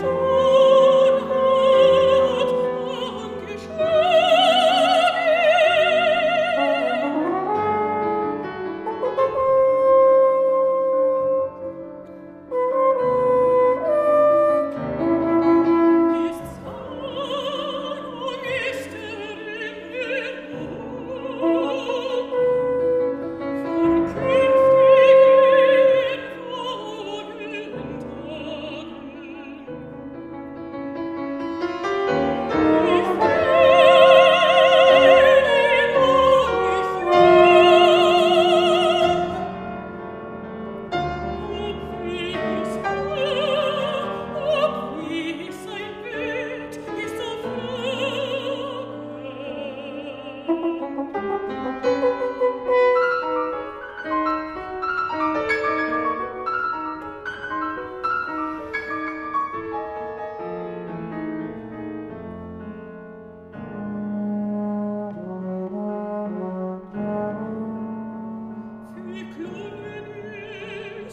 to Ficlun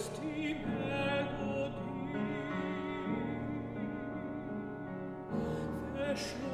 esti melodi, Ficlun esti